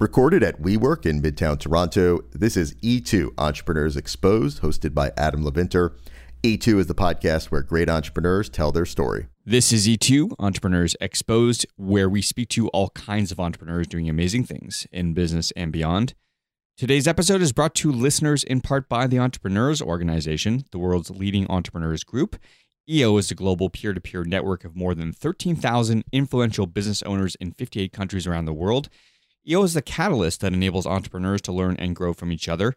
Recorded at WeWork in Midtown Toronto, this is E2 Entrepreneurs Exposed, hosted by Adam Levinter. E2 is the podcast where great entrepreneurs tell their story. This is E2 Entrepreneurs Exposed, where we speak to all kinds of entrepreneurs doing amazing things in business and beyond. Today's episode is brought to listeners in part by the Entrepreneurs Organization, the world's leading entrepreneurs group. EO is a global peer to peer network of more than 13,000 influential business owners in 58 countries around the world. EO is the catalyst that enables entrepreneurs to learn and grow from each other.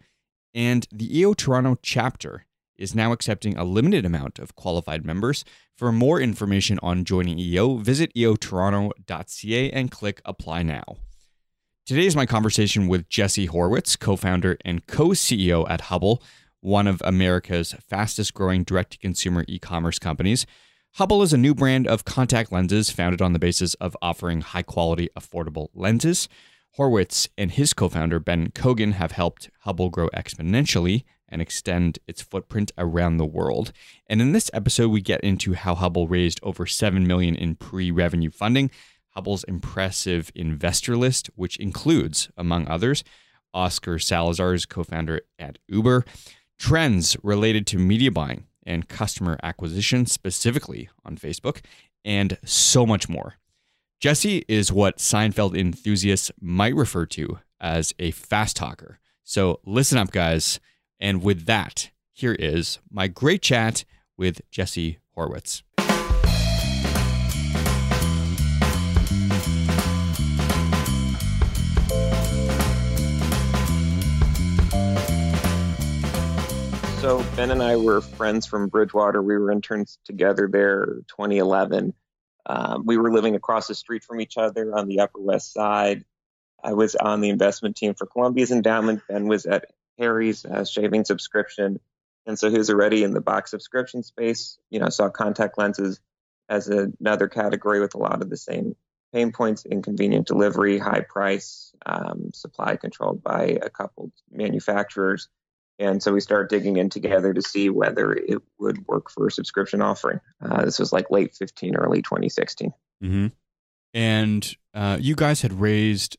And the EO Toronto chapter is now accepting a limited amount of qualified members. For more information on joining EO, visit eotoronto.ca and click apply now. Today is my conversation with Jesse Horwitz, co founder and co CEO at Hubble, one of America's fastest growing direct to consumer e commerce companies. Hubble is a new brand of contact lenses founded on the basis of offering high quality, affordable lenses. Horwitz and his co founder, Ben Cogan, have helped Hubble grow exponentially and extend its footprint around the world. And in this episode, we get into how Hubble raised over 7 million in pre-revenue funding, Hubble's impressive investor list, which includes, among others, Oscar Salazar's co-founder at Uber, trends related to media buying and customer acquisition, specifically on Facebook, and so much more. Jesse is what Seinfeld enthusiasts might refer to as a fast talker. So listen up, guys. And with that, here is my great chat with Jesse Horwitz. So Ben and I were friends from Bridgewater. We were interns together there 2011. Um, we were living across the street from each other on the Upper West Side. I was on the investment team for Columbia's endowment. Ben was at Harry's uh, shaving subscription. And so he was already in the box subscription space, you know, saw contact lenses as another category with a lot of the same pain points, inconvenient delivery, high price, um, supply controlled by a couple manufacturers. And so we started digging in together to see whether it would work for a subscription offering. Uh, this was like late 15, early 2016. Mm-hmm. And uh, you guys had raised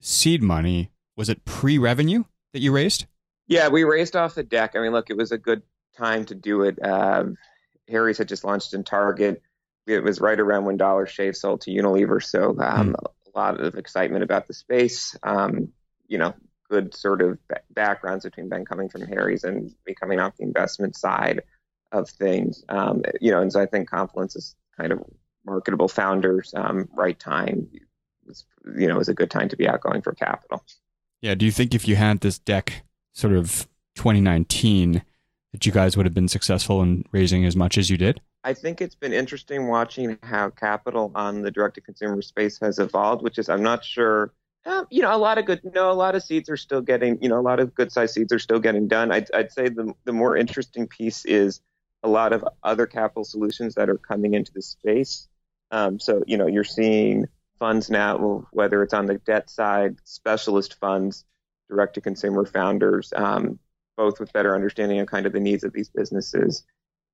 seed money. Was it pre revenue that you raised? Yeah, we raised off the deck. I mean, look, it was a good time to do it. Um, Harry's had just launched in Target. It was right around when Dollar Shave sold to Unilever, so um, mm. a lot of excitement about the space. Um, you know, good sort of backgrounds between Ben coming from Harry's and me coming off the investment side of things. Um, you know, and so I think Confluence is kind of marketable founders, um, right time. Was, you know, was a good time to be outgoing for capital. Yeah. Do you think if you had this deck sort of 2019 that you guys would have been successful in raising as much as you did? I think it's been interesting watching how capital on the direct to consumer space has evolved, which is I'm not sure. Um, you know, a lot of good, know, a lot of seeds are still getting, you know, a lot of good sized seeds are still getting done. I'd, I'd say the, the more interesting piece is a lot of other capital solutions that are coming into the space. Um, so, you know, you're seeing funds now, whether it's on the debt side, specialist funds direct to consumer founders, um, both with better understanding of kind of the needs of these businesses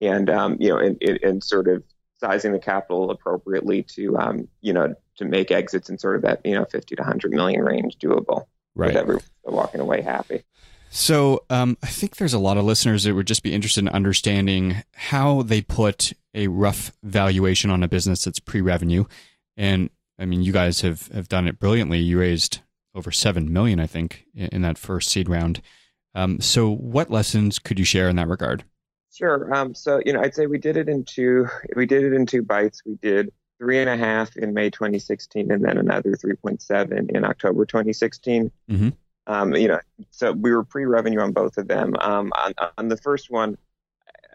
and, um, you know, and, and, sort of sizing the capital appropriately to, um, you know, to make exits in sort of that, you know, 50 to 100 million range doable. Right. With everyone walking away happy. So um, I think there's a lot of listeners that would just be interested in understanding how they put a rough valuation on a business that's pre-revenue. And I mean, you guys have, have done it brilliantly. You raised over seven million, I think, in, in that first seed round. Um, so, what lessons could you share in that regard? Sure. Um, so, you know, I'd say we did it in two. We did it in two bites. We did three and a half in May 2016, and then another 3.7 in October 2016. Mm-hmm. Um, you know, so we were pre-revenue on both of them. Um, on, on, the first one,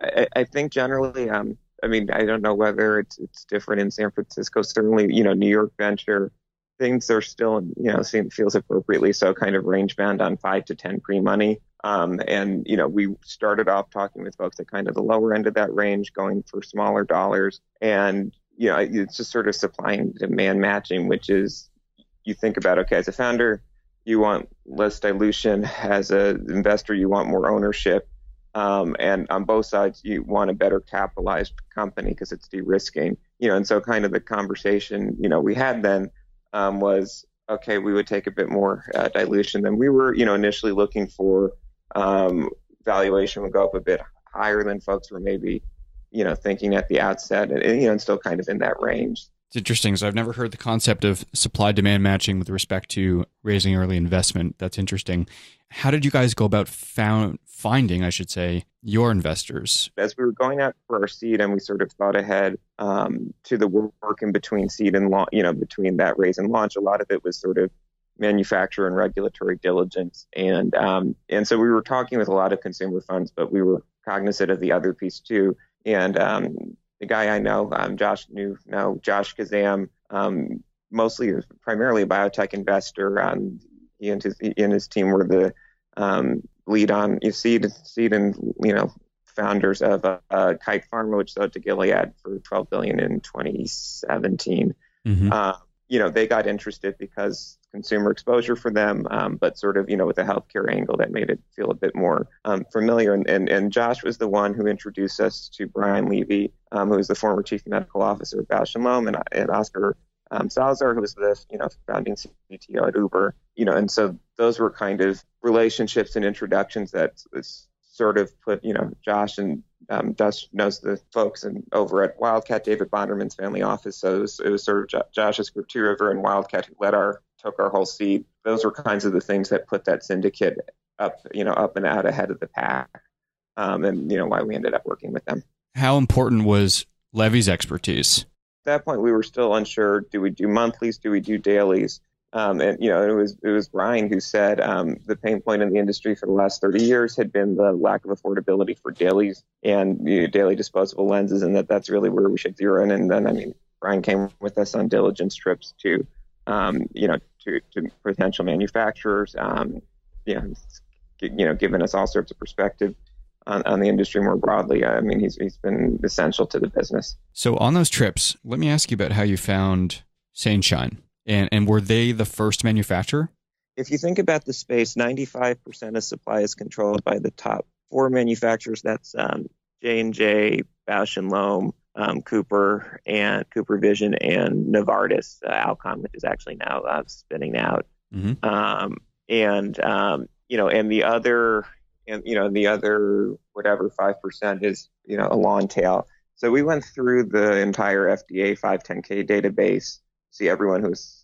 I, I think generally, um, I mean, I don't know whether it's it's different in San Francisco. Certainly, you know, New York venture things are still, you know, seem, feels appropriately so kind of range bound on five to ten pre-money. Um, and, you know, we started off talking with folks at kind of the lower end of that range, going for smaller dollars. And, you know, it's just sort of supply and demand matching, which is you think about, okay, as a founder, you want less dilution. As an investor, you want more ownership. Um, and on both sides, you want a better capitalized company because it's de-risking, you know. And so, kind of the conversation, you know, we had then um, was okay. We would take a bit more uh, dilution than we were, you know, initially looking for um, valuation would go up a bit higher than folks were maybe, you know, thinking at the outset, and, and you know, and still kind of in that range. It's interesting. So I've never heard the concept of supply demand matching with respect to raising early investment. That's interesting. How did you guys go about found, finding, I should say, your investors? As we were going out for our seed and we sort of thought ahead um, to the work in between seed and launch, you know, between that raise and launch, a lot of it was sort of manufacturer and regulatory diligence. And um, and so we were talking with a lot of consumer funds, but we were cognizant of the other piece too. And um, the guy I know, um, Josh knew now Josh Kazam, um, mostly primarily a biotech investor. Um, he and his he and his team were the um, lead on you seed seed and you know founders of uh, uh, Kite Pharma, which sold to Gilead for 12 billion in 2017. Mm-hmm. Uh, you know, they got interested because consumer exposure for them, um, but sort of, you know, with a healthcare angle that made it feel a bit more um, familiar. And, and, and Josh was the one who introduced us to Brian Levy, um, who was the former chief medical officer of Bausch and Lomb, and, and Oscar um, Salazar, who was the, you know, founding CTO at Uber, you know, and so those were kind of relationships and introductions that sort of put, you know, Josh and um, Josh knows the folks and over at Wildcat, David Bonderman's family office. So it was, it was sort of Josh's group, Two River and Wildcat, who led our took our whole seed. Those were kinds of the things that put that syndicate up, you know, up and out ahead of the pack, um, and you know why we ended up working with them. How important was Levy's expertise? At that point, we were still unsure. Do we do monthlies? Do we do dailies? Um, and you know, it was it was Brian who said um, the pain point in the industry for the last 30 years had been the lack of affordability for dailies and you know, daily disposable lenses, and that that's really where we should zero in. And then, I mean, Brian came with us on diligence trips to, um, you know, to, to potential manufacturers, um, you know, you know, giving us all sorts of perspective. On, on, the industry more broadly. I mean, he's, he's been essential to the business. So, on those trips, let me ask you about how you found Saint Shine. And, and were they the first manufacturer? If you think about the space, 95% of supply is controlled by the top four manufacturers. That's um, J&J, Bausch & Lomb, um, Cooper, and Cooper Vision, and Novartis, uh, Alcon, which is actually now uh, spinning out. Mm-hmm. Um, and, um, you know, and the other, and, you know, the other, whatever, 5% is, you know, a long tail. So we went through the entire FDA 510K database see everyone who's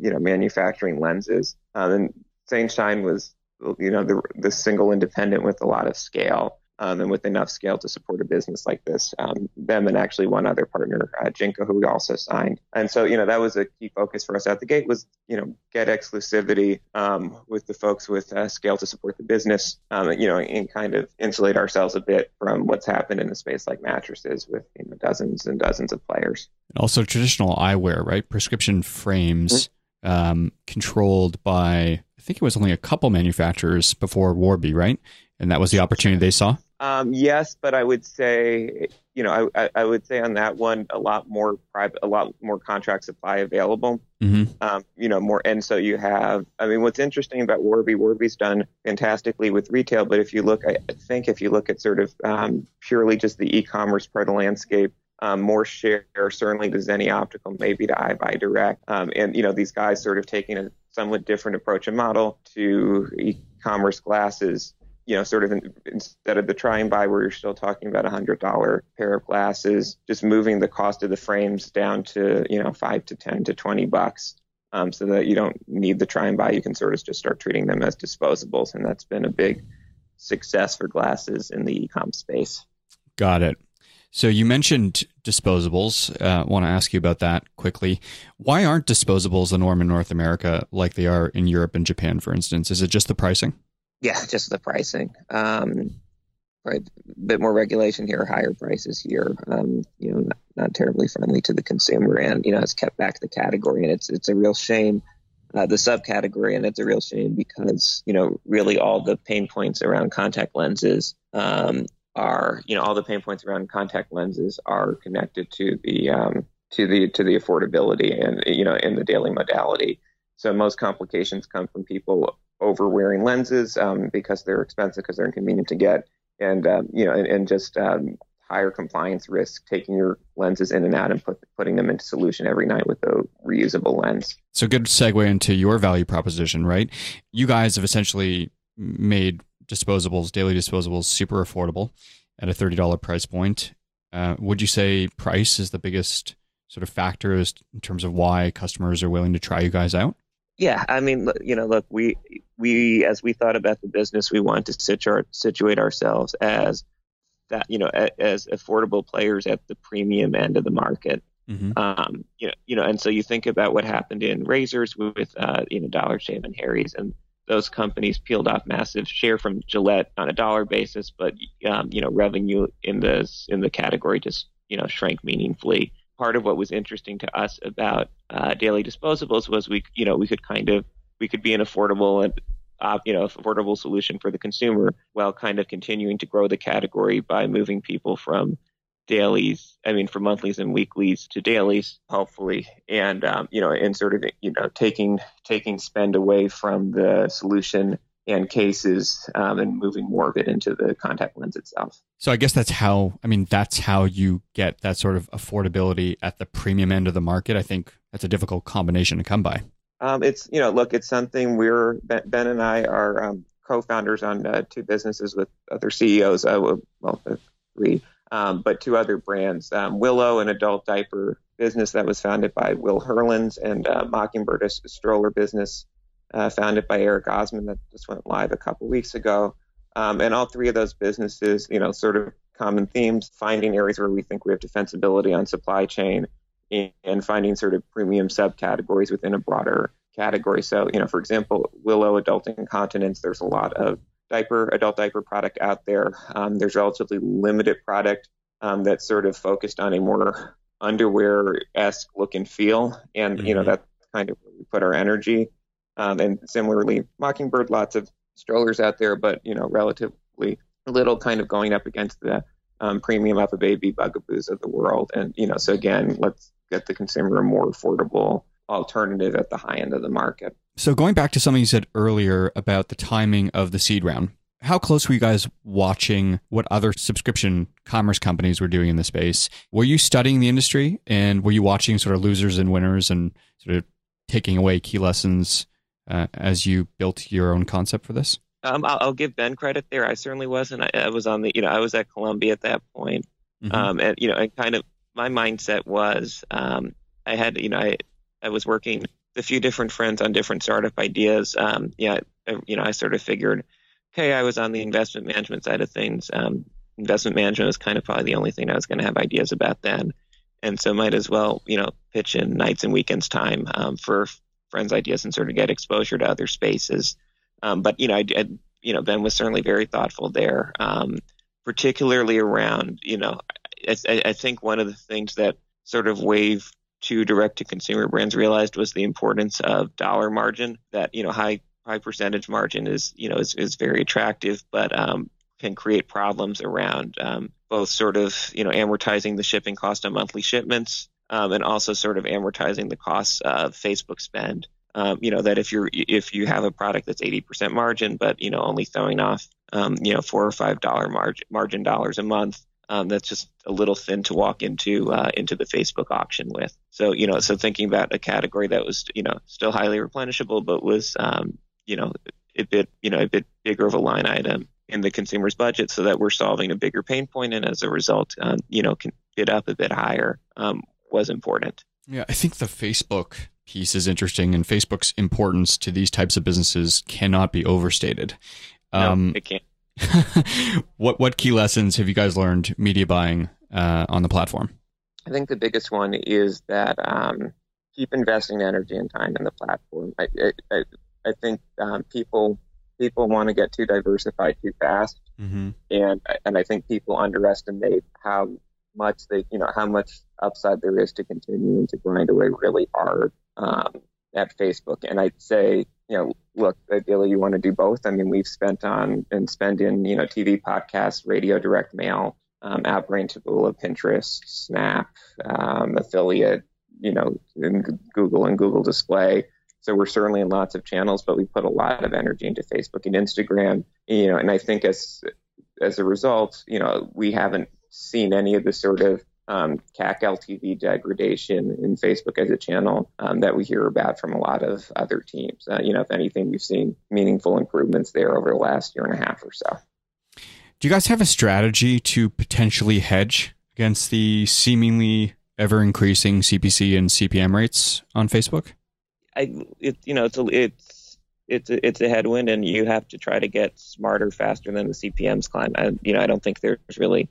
you know manufacturing lenses. Um, and Saint Shine was you know the the single independent with a lot of scale um, and with enough scale to support a business like this. Um, them and actually one other partner, uh, Ginko, who we also signed. And so, you know, that was a key focus for us at the gate was, you know, get exclusivity um, with the folks with uh, scale to support the business, um, you know, and kind of insulate ourselves a bit from what's happened in a space like mattresses with, you know, dozens and dozens of players. And also traditional eyewear, right? Prescription frames mm-hmm. um, controlled by, I think it was only a couple manufacturers before Warby, right? And that was the opportunity they saw? Um, yes, but I would say, you know, I, I, would say on that one, a lot more private, a lot more contract supply available. Mm-hmm. Um, you know, more, and so you have. I mean, what's interesting about Warby, Warby's done fantastically with retail, but if you look, I think if you look at sort of um, purely just the e-commerce part of the landscape, um, more share certainly to Zenni Optical, maybe to EyeBuyDirect, um, and you know these guys sort of taking a somewhat different approach and model to e-commerce glasses you know, sort of in, instead of the try and buy where you're still talking about a hundred dollar pair of glasses, just moving the cost of the frames down to, you know, five to 10 to 20 bucks. um, so that you don't need the try and buy. You can sort of just start treating them as disposables, and that's been a big success for glasses in the e-com space. Got it. So you mentioned disposables. I uh, want to ask you about that quickly. Why aren't disposables the norm in North America like they are in Europe and Japan, for instance? Is it just the pricing? Yeah, just the pricing. Um, right, a bit more regulation here, higher prices here. Um, you know, not, not, terribly friendly to the consumer, and you know, it's kept back the category, and it's it's a real shame. Uh, the subcategory, and it's a real shame because you know, really, all the pain points around contact lenses um, are you know all the pain points around contact lenses are connected to the um, to the to the affordability and you know in the daily modality. So most complications come from people over wearing lenses um, because they're expensive because they're inconvenient to get, and um, you know and, and just um, higher compliance risk taking your lenses in and out and put, putting them into solution every night with a reusable lens. So good segue into your value proposition, right? You guys have essentially made disposables, daily disposables, super affordable at a $30 price point. Uh, would you say price is the biggest sort of factor in terms of why customers are willing to try you guys out? Yeah, I mean, you know, look, we we as we thought about the business, we wanted to situate situate ourselves as that, you know, as affordable players at the premium end of the market. Mm-hmm. Um, you know, you know, and so you think about what happened in razors with, uh, you know, Dollar Shave and Harry's, and those companies peeled off massive share from Gillette on a dollar basis, but um, you know revenue in the in the category just you know shrank meaningfully. Part of what was interesting to us about uh, daily disposables was we you know we could kind of we could be an affordable and uh, you know affordable solution for the consumer while kind of continuing to grow the category by moving people from dailies i mean from monthlies and weeklies to dailies hopefully. And um, you know and sort of you know taking taking spend away from the solution and cases um, and moving more of it into the contact lens itself. So i guess that's how i mean that's how you get that sort of affordability at the premium end of the market. I think that's a difficult combination to come by. Um, it's you know look it's something we're ben and i are um, co-founders on uh, two businesses with other ceos uh, well three um, but two other brands um, Willow, an adult diaper business that was founded by Will Herlins, and uh, Mockingbird, a stroller business uh, founded by Eric Osman that just went live a couple weeks ago. Um, and all three of those businesses, you know, sort of common themes, finding areas where we think we have defensibility on supply chain and finding sort of premium subcategories within a broader category. So, you know, for example, Willow adult incontinence, there's a lot of diaper, adult diaper product out there. Um, there's relatively limited product um, that's sort of focused on a more underwear-esque look and feel, and mm-hmm. you know mm-hmm. that's kind of where we put our energy. Um, and similarly, Mockingbird, lots of strollers out there, but you know relatively little kind of going up against the um, premium baby bugaboos of the world. And you know, so again, let's get the consumer a more affordable alternative at the high end of the market. So going back to something you said earlier about the timing of the seed round, how close were you guys watching what other subscription commerce companies were doing in the space? Were you studying the industry and were you watching sort of losers and winners and sort of taking away key lessons uh, as you built your own concept for this? Um, I'll, I'll, give Ben credit there. I certainly wasn't. I, I, was on the, you know, I was at Columbia at that point. Mm-hmm. Um, and, you know, and kind of my mindset was um, I had, you know, I, I was working with a few different friends on different startup ideas. Um, yeah, you know, I sort of figured, okay, I was on the investment management side of things. Um, investment management was kind of probably the only thing I was going to have ideas about then, and so might as well, you know, pitch in nights and weekends time um, for friends' ideas and sort of get exposure to other spaces. Um, but you know, I, I, you know, Ben was certainly very thoughtful there, um, particularly around, you know, I, I think one of the things that sort of wave to direct to consumer brands realized was the importance of dollar margin that you know high high percentage margin is you know is, is very attractive but um, can create problems around um, both sort of you know amortizing the shipping cost on monthly shipments um, and also sort of amortizing the costs of Facebook spend um, you know that if you're if you have a product that's 80% margin but you know only throwing off um, you know four or five dollar margin margin dollars a month um, that's just a little thin to walk into uh, into the Facebook auction with. So you know, so thinking about a category that was you know still highly replenishable, but was um, you know a bit you know a bit bigger of a line item in the consumer's budget, so that we're solving a bigger pain point, and as a result, um, you know, can bid up a bit higher um, was important. Yeah, I think the Facebook piece is interesting, and Facebook's importance to these types of businesses cannot be overstated. Um, no, it can't. what what key lessons have you guys learned media buying uh, on the platform? I think the biggest one is that um, keep investing energy and time in the platform. I I, I think um, people people want to get too diversified too fast, mm-hmm. and and I think people underestimate how much they you know how much upside there is to continuing to grind away really hard um, at Facebook. And I'd say you know look ideally you want to do both. I mean we've spent on and spend in you know TV, podcasts, radio, direct mail. Um, Outbrain, Taboola, Pinterest, Snap, um, affiliate, you know, in Google and Google Display. So we're certainly in lots of channels, but we put a lot of energy into Facebook and Instagram. You know, and I think as as a result, you know, we haven't seen any of the sort of um, CAC LTV degradation in Facebook as a channel um, that we hear about from a lot of other teams. Uh, you know, if anything, we've seen meaningful improvements there over the last year and a half or so. Do you guys have a strategy to potentially hedge against the seemingly ever increasing CPC and CPM rates on Facebook? I, it, you know, it's a, it's it's a, it's a headwind, and you have to try to get smarter faster than the CPMS climb. I, you know, I don't think there's really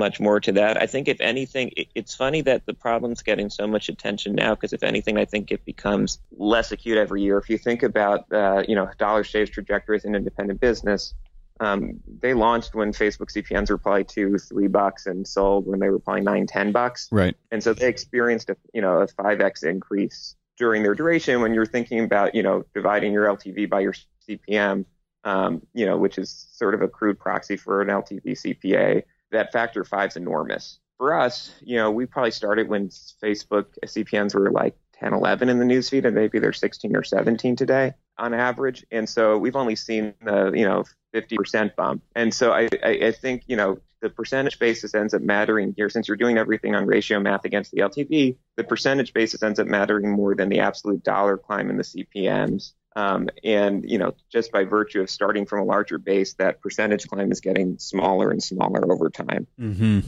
much more to that. I think if anything, it, it's funny that the problem's getting so much attention now because if anything, I think it becomes less acute every year. If you think about, uh, you know, Dollar Shave's trajectory as an independent business, um, they launched when Facebook CPMS were probably two, three bucks, and sold when they were probably nine, ten bucks. Right. And so they experienced a, you know, a five x increase during their duration when you're thinking about, you know, dividing your LTV by your CPM, um, you know, which is sort of a crude proxy for an LTV CPA, that factor five is enormous. For us, you know, we probably started when Facebook CPMs were like 10, 11 in the newsfeed, and maybe they're 16 or 17 today on average. And so we've only seen the, you know, 50% bump. And so I, I, I think, you know, the percentage basis ends up mattering here. Since you're doing everything on ratio math against the LTV, the percentage basis ends up mattering more than the absolute dollar climb in the CPMs. Um, and you know, just by virtue of starting from a larger base, that percentage climb is getting smaller and smaller over time. Mm-hmm.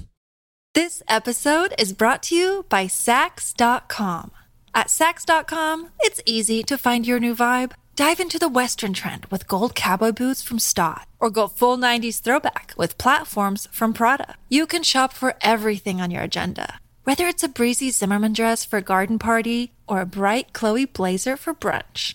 This episode is brought to you by Saks.com. At Saks.com, it's easy to find your new vibe. Dive into the Western trend with gold cowboy boots from Staud, or go full 90s throwback with platforms from Prada. You can shop for everything on your agenda, whether it's a breezy Zimmermann dress for a garden party or a bright Chloe blazer for brunch.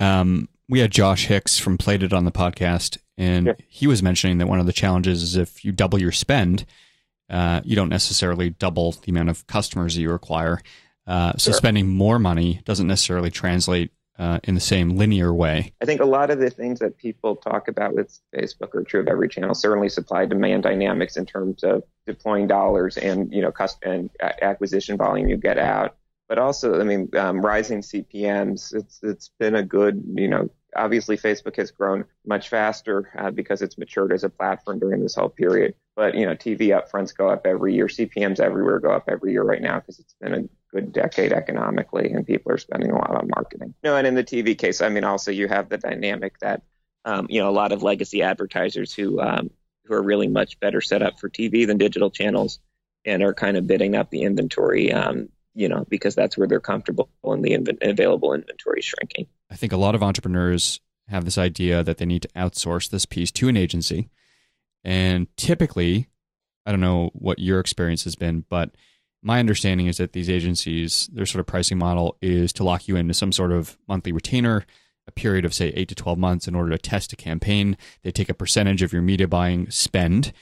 Um, we had Josh Hix from Plated on the podcast, and he was mentioning that one of the challenges is if you double your spend, uh, you don't necessarily double the amount of customers that you acquire. Uh, so sure. spending more money doesn't necessarily translate uh, in the same linear way. I think a lot of the things that people talk about with Facebook are true of every channel. Certainly, supply demand dynamics in terms of deploying dollars and you know cost and acquisition volume you get out but also, I mean, um, rising CPMS. It's it's been a good, you know, obviously Facebook has grown much faster uh, because it's matured as a platform during this whole period. But you know, TV upfronts go up every year. CPMS everywhere go up every year right now because it's been a good decade economically, and people are spending a lot on marketing. You No, and in the TV case, I mean, also you have the dynamic that um, you know a lot of legacy advertisers who um, who are really much better set up for TV than digital channels and are kind of bidding up the inventory um, you know, because that's where they're comfortable and the inv- available inventory is shrinking. I think a lot of entrepreneurs have this idea that they need to outsource this piece to an agency. And typically, I don't know what your experience has been, but my understanding is that these agencies, their sort of pricing model is to lock you into some sort of monthly retainer, a period of say eight to 12 months in order to test a campaign. They take a percentage of your media buying spend.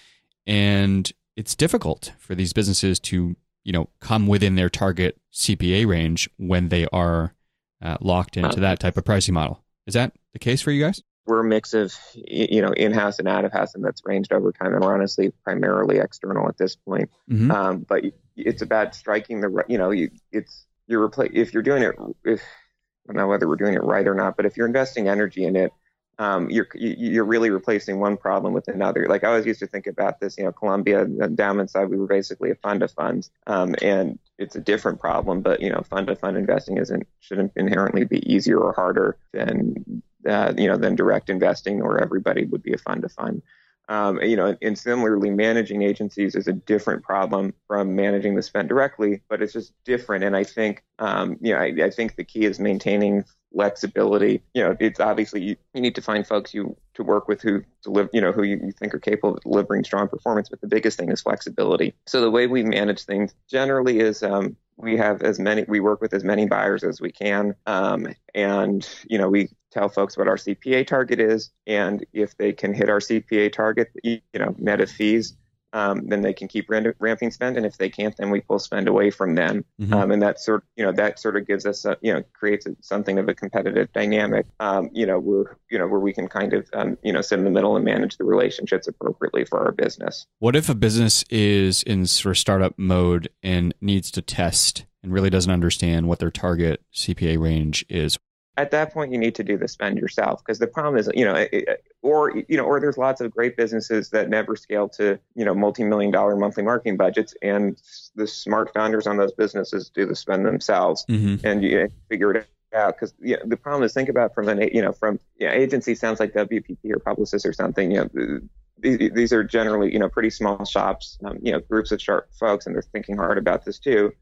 And it's difficult for these businesses to you know come within their target CPA range when they are uh, locked into that type of pricing model. Is that the case for you guys? we're a mix of you know in-house and out-of-house, and that's ranged over time. And we're honestly primarily external at this point. Mm-hmm. Um, but it's about striking the you know you, it's you're repla- if you're doing it if I don't know whether we're doing it right or not, but if you're investing energy in it, um, you're you're really replacing one problem with another. Like I always used to think about this, you know, Columbia endowment side, we were basically a fund of funds, um, and it's a different problem. But you know, fund of fund investing isn't shouldn't inherently be easier or harder than uh, you know than direct investing, or everybody would be a fund of fund. Um, you know, and similarly, managing agencies is a different problem from managing the spend directly, but it's just different. And I think, um, you know, I, I, think the key is maintaining flexibility. You know, it's obviously you, you need to find folks you to work with who deliver, you know, who you, you think are capable of delivering strong performance. But the biggest thing is flexibility. So the way we manage things generally is um, we have as many we work with as many buyers as we can um, and you know we tell folks what our cpa target is and if they can hit our cpa target you know net of fees um, then they can keep ramping spend. And if they can't, then we pull spend away from them. Mm-hmm. Um, and that sort, you know, that sort of gives us, a, you know, creates a, something of a competitive dynamic. Um, you know, where you know where we can kind of, um, you know, sit in the middle and manage the relationships appropriately for our business. What if a business is in sort of startup mode and needs to test and really doesn't understand what their target CPA range is? At that point you need to do the spend yourself because the problem is you know it, or you know or there's lots of great businesses that never scale to you know multi-million dollar monthly marketing budgets and the smart founders on those businesses do the spend themselves mm-hmm. and you figure it out because you know, the problem is think about from an you know from you know, agency sounds like WPP or Publicis or something you know these, these are generally you know pretty small shops um, you know groups of sharp folks and they're thinking hard about this too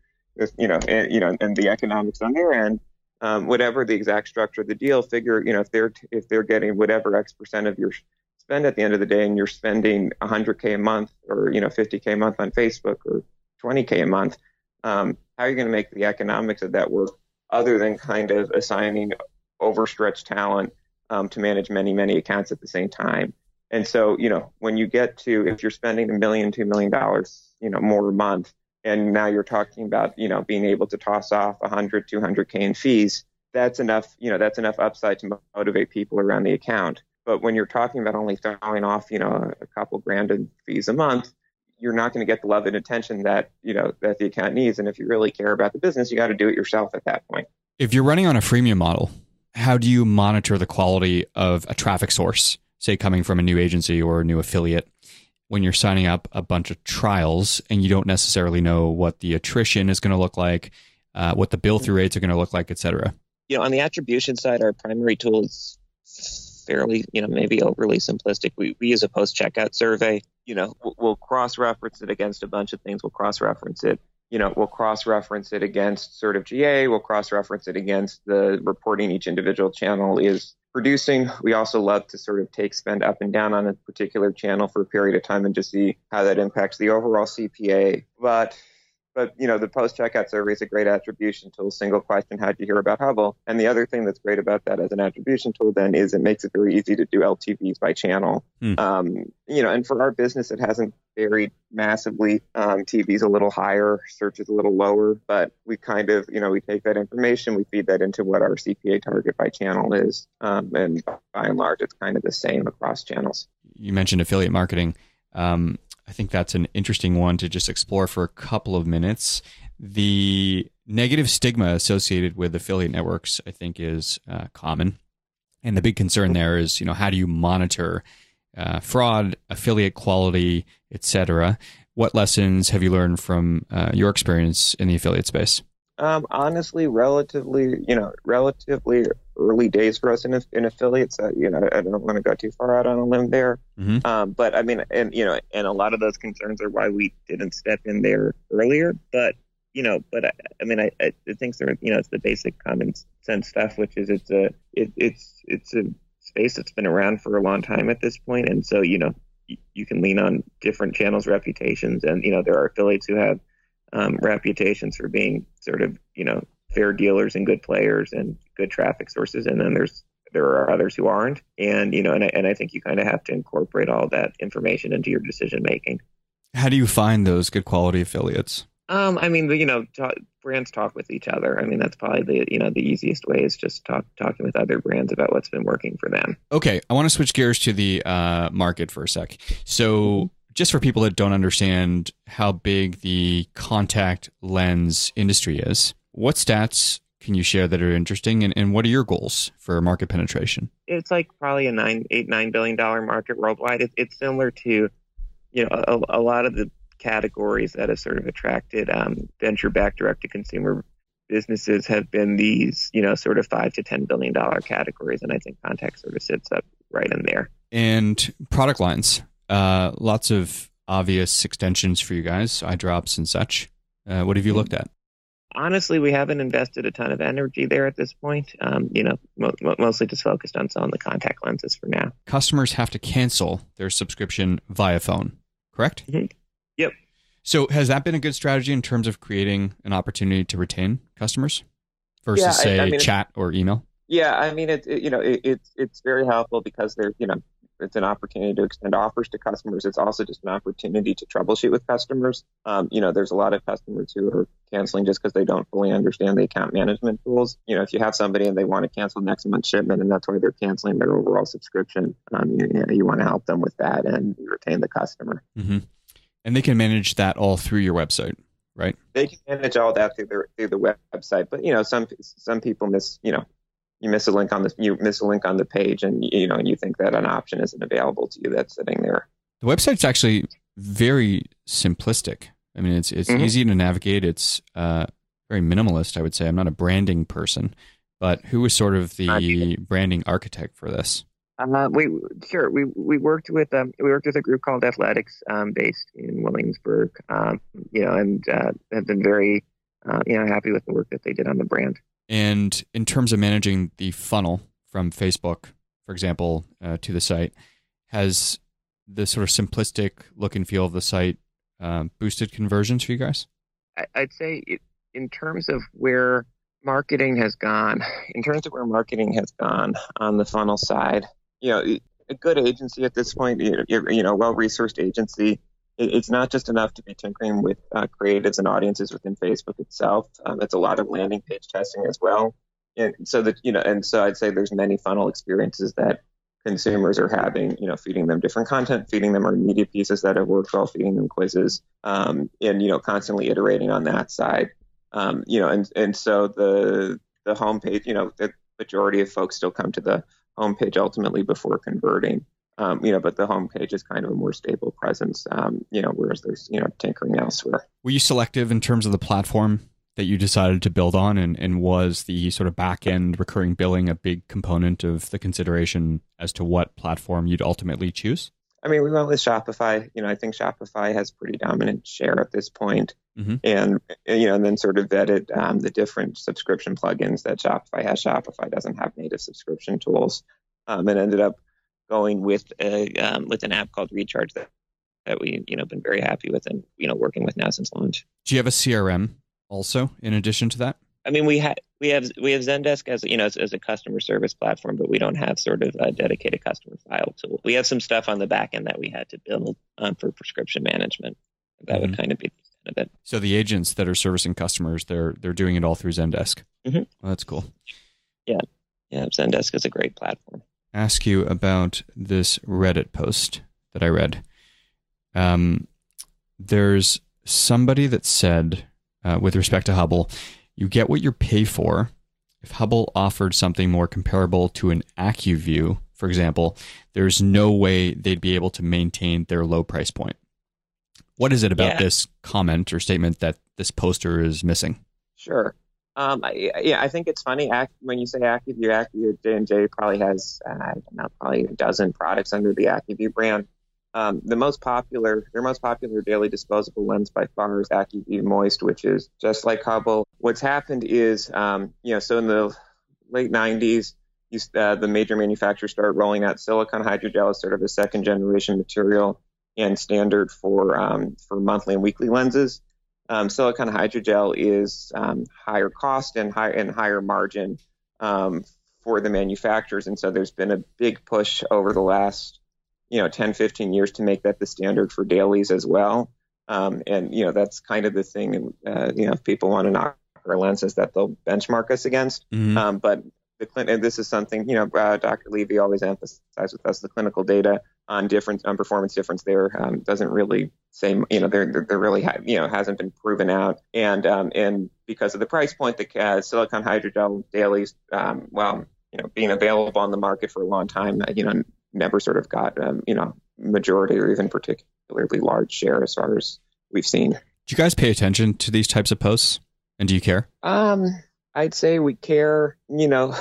you know and you know and the economics on their end um, whatever the exact structure of the deal, figure you know if they're if they're getting whatever X percent of your spend at the end of the day, and you're spending 100k a month or you know 50k a month on Facebook or 20k a month, um, how are you going to make the economics of that work other than kind of assigning overstretched talent um, to manage many many accounts at the same time? And so you know when you get to if you're spending a million two million dollars you know more a month and now you're talking about you know being able to toss off 100 200k in fees that's enough you know that's enough upside to motivate people around the account. But when you're talking about only throwing off you know a couple grand in fees a month you're not going to get the love and attention that you know that the account needs. And if you really care about the business you got to do it yourself at that point. If you're running on a freemium model how do you monitor the quality of a traffic source say coming from a new agency or a new affiliate when you're signing up a bunch of trials and you don't necessarily know what the attrition is going to look like, uh, what the bill through rates are going to look like, et cetera? You know, on the attribution side, our primary tool is fairly, you know, maybe overly simplistic. We, we use a post checkout survey. You know, we'll, we'll cross reference it against a bunch of things. We'll cross reference it. You know, we'll cross reference it against sort of GA. We'll cross reference it against the reporting each individual channel is producing. We also love to sort of take spend up and down on a particular channel for a period of time and just see how that impacts the overall CPA. But but you know, the post checkout survey is a great attribution tool. Single question: how'd you hear about Hubble? And the other thing that's great about that as an attribution tool then is it makes it very easy to do LTVs by channel. Hmm. Um, you know, and for our business, it hasn't varied massively. Um, TV's a little higher, search is a little lower, but we kind of, you know, we take that information, we feed that into what our CPA target by channel is, um, and by and large, it's kind of the same across channels. You mentioned affiliate marketing. Um, I think that's an interesting one to just explore for a couple of minutes. The negative stigma associated with affiliate networks, I think, is uh, common. And the big concern there is, you know, how do you monitor uh, fraud, affiliate quality, etc.? What lessons have you learned from uh, your experience in the affiliate space? Um, honestly, relatively, you know, relatively early days for us in, in affiliates. Uh, you know, I don't want to go too far out on a limb there. Mm-hmm. Um, but I mean, and you know, and a lot of those concerns are why we didn't step in there earlier. But you know, but I, I mean, I, I think there, you know, it's the basic common sense stuff, which is it's a, it, it's, it's a space that's been around for a long time at this point, and so you know, you can lean on different channels' reputations, and you know, there are affiliates who have um, reputations for being sort of you know fair dealers and good players and good traffic sources, and then there's there are others who aren't, and you know, and I, and I think you kind of have to incorporate all that information into your decision making. How do you find those good quality affiliates? Um, I mean, you know, brands talk with each other. I mean, that's probably the you know the easiest way is just talk talking with other brands about what's been working for them. Okay, I want to switch gears to the uh, market for a sec. So, just for people that don't understand how big the contact lens industry is, what stats can you share that are interesting, and, and what are your goals for market penetration? It's like probably a nine, eight, nine billion dollar market worldwide. It, it's similar to, you know, a, a lot of the categories that have sort of attracted um, venture-backed direct-to-consumer businesses have been these, you know, sort of five to ten billion dollar categories, and I think contact sort of sits up right in there. And product lines, uh, lots of obvious extensions for you guys, eye drops and such. Uh, what have you looked at? honestly, we haven't invested a ton of energy there at this point. Um, you know, mo- mostly just focused on selling the contact lenses for now. Customers have to cancel their subscription via phone, correct? Mm-hmm. Yep. So, has that been a good strategy in terms of creating an opportunity to retain customers versus, yeah, say, I, I mean, chat or email? Yeah, I mean, it, it you know, it, it's it's very helpful because they're you know it's an opportunity to extend offers to customers. It's also just an opportunity to troubleshoot with customers. Um, you know, there's a lot of customers who are canceling just because they don't fully understand the account management tools. You know, if you have somebody and they want to cancel next month's shipment and that's why they're canceling their overall subscription, um, you, you, know, you want to help them with that and retain the customer. Mm-hmm. And they can manage that all through your website, right? They can manage all that through their through the website, but you know, some some people miss you know you miss a link on the you miss a link on the page and you know you think that an option isn't available to you that's sitting there. The website's actually very simplistic. I mean it's it's mm-hmm. easy to navigate. It's uh, very minimalist i would say. I'm not a branding person but who was sort of the branding architect for this? Uh, we sure. We we worked with um, we worked with a group called Athletics um, based in Williamsburg, um, you know, and uh, have been very uh, you know happy with the work that they did on the brand. And in terms of managing the funnel from Facebook, for example, uh, to the site, has the sort of simplistic look and feel of the site um, boosted conversions for you guys? I'd say it, in terms of where marketing has gone, in terms of where marketing has gone on the funnel side, you know, a good agency at this point, you know, you well-resourced it's not just enough to be tinkering with uh, creatives and audiences within Facebook itself. Um, it's a lot of landing page testing as well. And so that you know, and so I'd say there's many funnel experiences that consumers are having. You know, feeding them different content, feeding them our media pieces that have worked well, feeding them quizzes, um, and you know, constantly iterating on that side. Um, you know, and and so the the homepage, you know, the majority of folks still come to the homepage ultimately before converting. Um, you know, but the homepage is kind of a more stable presence, um, you know, whereas there's, you know, tinkering elsewhere. Were you selective in terms of the platform that you decided to build on? And, and was the sort of back end recurring billing a big component of the consideration as to what platform you'd ultimately choose? I mean, we went with Shopify. You know, I think Shopify has pretty dominant share at this point. Mm-hmm. And, you know, and then sort of vetted um, the different subscription plugins that Shopify has. Shopify doesn't have native subscription tools um, and ended up going with a um, with an app called Recharge that that we you know been very happy with and you know working with now since launch. Do you have a CRM also in addition to that? I mean, we have we have we have Zendesk as you know as, as, a customer service platform, but we don't have sort of a dedicated customer file tool. We have some stuff on the back end that we had to build um, for prescription management. That mm-hmm. would kind of be the end of it. So the agents that are servicing customers, they're they're doing it all through Zendesk. Mm-hmm. Well, that's cool. Yeah, yeah. Zendesk is a great platform ask you about this Reddit post that I read. Um, there's somebody that said, uh, with respect to Hubble, you get what you pay for. If Hubble offered something more comparable to an Acuvue, for example, there's no way they'd be able to maintain their low price point. What is it about yeah. this comment or statement that this poster is missing? Sure. Um, I, yeah, I think it's funny when you say Acuvue. Acuvue J and J probably has uh, I don't know, probably a dozen products under the Acuvue brand. Um, the most popular, their most popular daily disposable lens by far is Acuvue Moist, which is just like Hubble. What's happened is, um, you know, so in the late 90s, you, uh, the major manufacturers started rolling out silicone hydrogel as sort of a second generation material and standard for um, for monthly and weekly lenses um, silicone hydrogel is um, higher cost and higher and higher margin um, for the manufacturers, and so there's been a big push over the last you know 10, 15 years to make that the standard for dailies as well. Um, and you know that's kind of the thing. Uh, you know, if people want to knock our lenses that they'll benchmark us against. Mhm. Um, but the clin- and this is something you know uh, Dr. Levy always emphasized with us the clinical data on difference on performance difference there um, doesn't really say you know they're really ha- you know hasn't been proven out and um, and because of the price point the uh, silicone hydrogel dailies um, well you know being available on the market for a long time uh, you know never sort of got um, you know majority or even particularly large share as far as we've seen. Do you guys pay attention to these types of posts? And do you care? Um, I'd say we care. You know,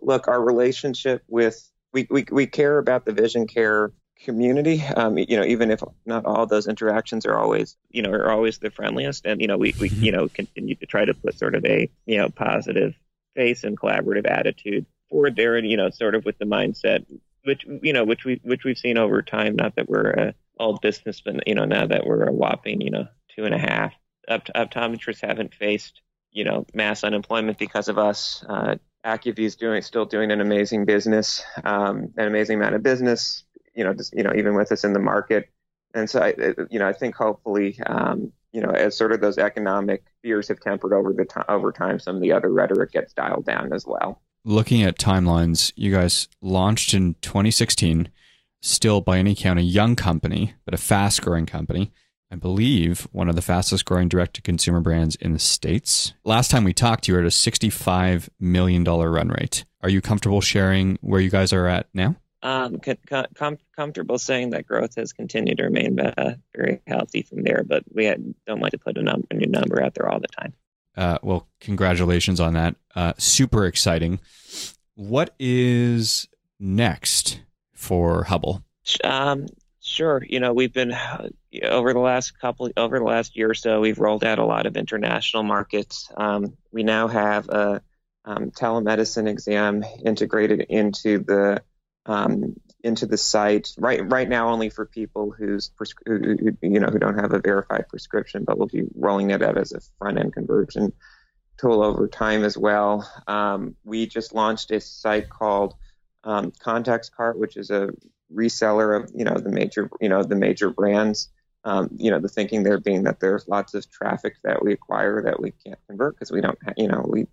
look, our relationship with we we we care about the vision care community. Um, you know, even if not all those interactions are always you know are always the friendliest, and you know we we you know continue to try to put sort of a you know positive face and collaborative attitude forward there, and you know sort of with the mindset which you know which we which we've seen over time. Not that we're a old businessman, you know, now that we're a whopping you know two and a half. Opt- optometrists haven't faced you know mass unemployment because of us. Uh, Acuvue is doing still doing an amazing business, um, an amazing amount of business. You know, just, you know, even with us in the market, and so I, you know, I think hopefully, um, you know, as sort of those economic fears have tempered over the time, over time, some of the other rhetoric gets dialed down as well. Looking at timelines, you guys launched in 2016, still by any count a young company, but a fast growing company. I believe one of the fastest growing direct to consumer brands in the States. Last time we talked, you were at a $65 million run rate. Are you comfortable sharing where you guys are at now? Um, com- com- comfortable saying that growth has continued to remain uh, very healthy from there, but we had, don't like to put a, num- a new number out there all the time. Uh, well, congratulations on that. Uh, super exciting. What is next for Hubble? Um, sure. You know, we've been over the last couple, over the last year or so, we've rolled out a lot of international markets. Um, we now have a um, telemedicine exam integrated into the um, into the site right right now only for people who's who, you know who don't have a verified prescription, but we'll be rolling it out as a front end conversion tool over time as well. Um, we just launched a site called um, Contacts Cart, which is a reseller of you know the major you know the major brands. Um, you know the thinking there being that there's lots of traffic that we acquire that we can't convert because we don't ha- you know we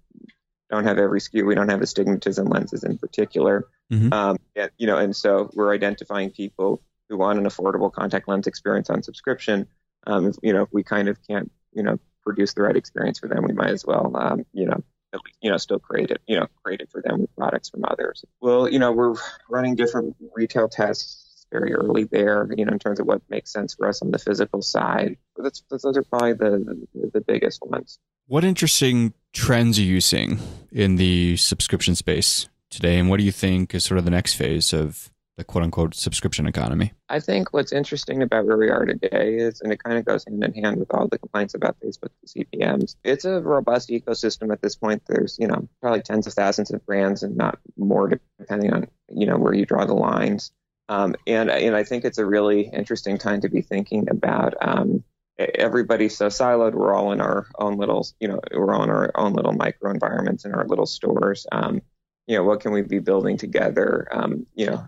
don't have every SKU. We don't have astigmatism lenses in particular. Mhm. Um, and, you know, and so we're identifying people who want an affordable contact lens experience on subscription. Um, if, you know, if we kind of can't, you know, produce the right experience for them, we might as well, um, you know, at least, you know, still create it, you know, create it for them with products from others. Well, you know, we're running different retail tests very early there, you know, in terms of what makes sense for us on the physical side. That's, that's those are probably the, the the biggest ones. What interesting trends are you seeing in the subscription space today? And what do you think is sort of the next phase of the quote unquote subscription economy? I think what's interesting about where we are today is, and it kind of goes hand in hand with all the complaints about Facebook CPMs. It's a robust ecosystem at this point. There's, you know, probably tens of thousands of brands and not more, depending on, you know, where you draw the lines. Um, and and I think it's a really interesting time to be thinking about. Um, everybody's so siloed. We're all in our own little, you know, we're all in our own little micro environments in our little stores. Um, you know, what can we be building together? Um, you know,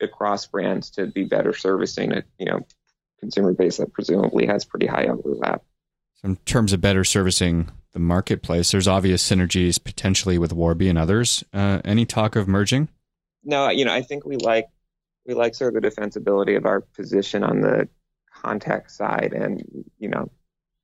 across brands to be better servicing a you know consumer base that presumably has pretty high overlap. So in terms of better servicing the marketplace, there's obvious synergies potentially with Warby and others. Uh, any talk of merging? No, you know, I think we like we like sort of the defensibility of our position on the contact side, and you know,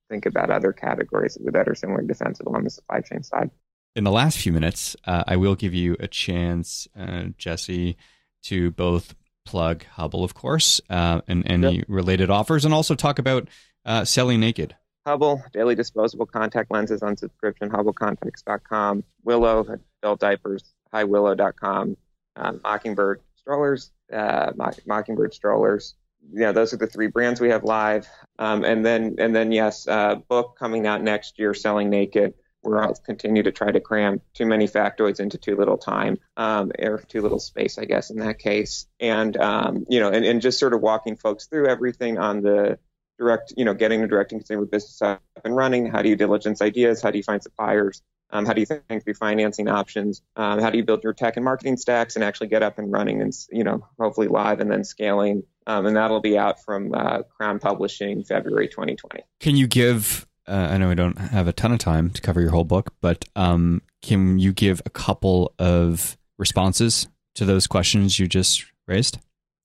think about other categories that are similarly defensible on the supply chain side. In the last few minutes, uh, I will give you a chance, uh, Jesse, to both plug Hubble, of course, uh, and any related offers, and also talk about uh, selling naked. Hubble, daily disposable contact lenses on subscription, hubblecontacts.com, Willow, adult diapers, highwillow.com, um, Mockingbird strollers, uh, Mock- Mockingbird strollers. Yeah, those are the three brands we have live. Um, and then, and then, yes, uh, book coming out next year, Selling Naked. We're all continue to try to cram too many factoids into too little time, um, or too little space, I guess, in that case. And um, you know, and, and just sort of walking folks through everything on the direct, you know, getting the direct to consumer business up and running. How do you diligence ideas? How do you find suppliers? Um, how do you think through financing options? Um, how do you build your tech and marketing stacks and actually get up and running and, you know, hopefully live and then scaling? Um, and that'll be out from uh, Crown Publishing February 2020. Can you give uh, I know we don't have a ton of time to cover your whole book, but um, can you give a couple of responses to those questions you just raised?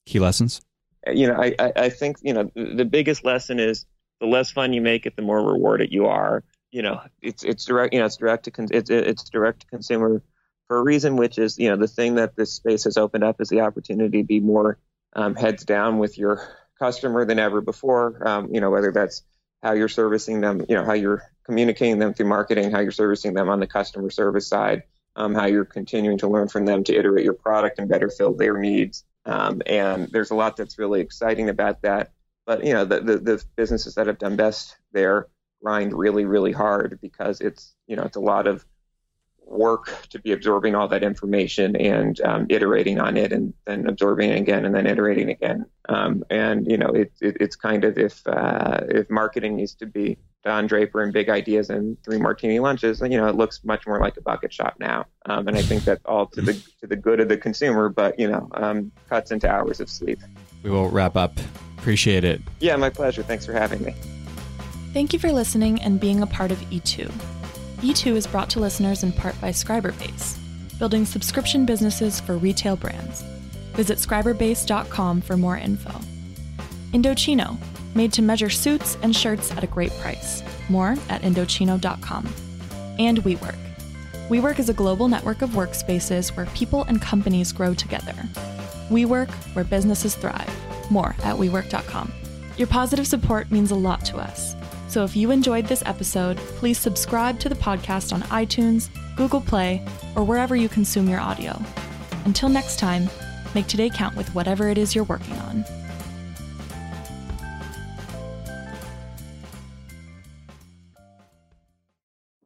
Key lessons? You know, I, I, I think, you know, the biggest lesson is the less fun you make it, the more rewarded you are. You know, it's it's direct, you know, it's direct to con- it's it's direct to consumer for a reason, which is you know the thing that this space has opened up is the opportunity to be more um, heads down with your customer than ever before. Um, you know, whether that's how you're servicing them, you know, how you're communicating them through marketing, how you're servicing them on the customer service side, um, how you're continuing to learn from them to iterate your product and better fill their needs. Um, and there's a lot that's really exciting about that. But you know, the, the, the businesses that have done best there grind really, really hard because it's you know it's a lot of work to be absorbing all that information and um, iterating on it and then absorbing it again and then iterating again. Um, and you know, it, it, it's kind of if uh, if marketing needs to be Don Draper and big ideas and three martini lunches, you know, it looks much more like a bucket shop now. Um, and I think that's all to the to the good of the consumer, but you know, um, cuts into hours of sleep. We will wrap up. Appreciate it. Yeah, my pleasure. Thanks for having me. Thank you for listening and being a part of E2. E2 is brought to listeners in part by Scriberbase, building subscription businesses for retail brands. Visit scriberbase.com for more info. Indochino, made to measure suits and shirts at a great price. More at indochino.com. And WeWork. WeWork is a global network of workspaces where people and companies grow together. WeWork, where businesses thrive. More at WeWork.com. Your positive support means a lot to us. So if you enjoyed this episode, please subscribe to the podcast on iTunes, Google Play, or wherever you consume your audio. Until next time, make today count with whatever it is you're working on.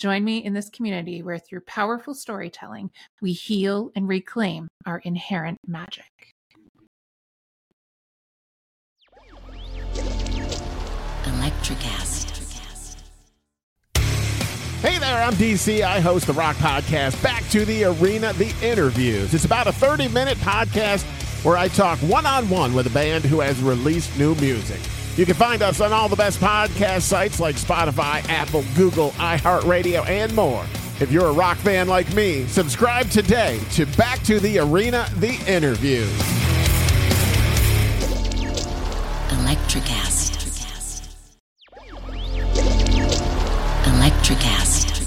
Join me in this community where, through powerful storytelling, we heal and reclaim our inherent magic. Electricast. Hey there, I'm DC. I host the Rock Podcast, Back to the Arena, The Interviews. It's about a 30 minute podcast where I talk one on one with a band who has released new music. You can find us on all the best podcast sites like Spotify, Apple, Google, iHeartRadio, and more. If you're a rock fan like me, subscribe today to Back to the Arena, The Interviews. Electricast. Electricast.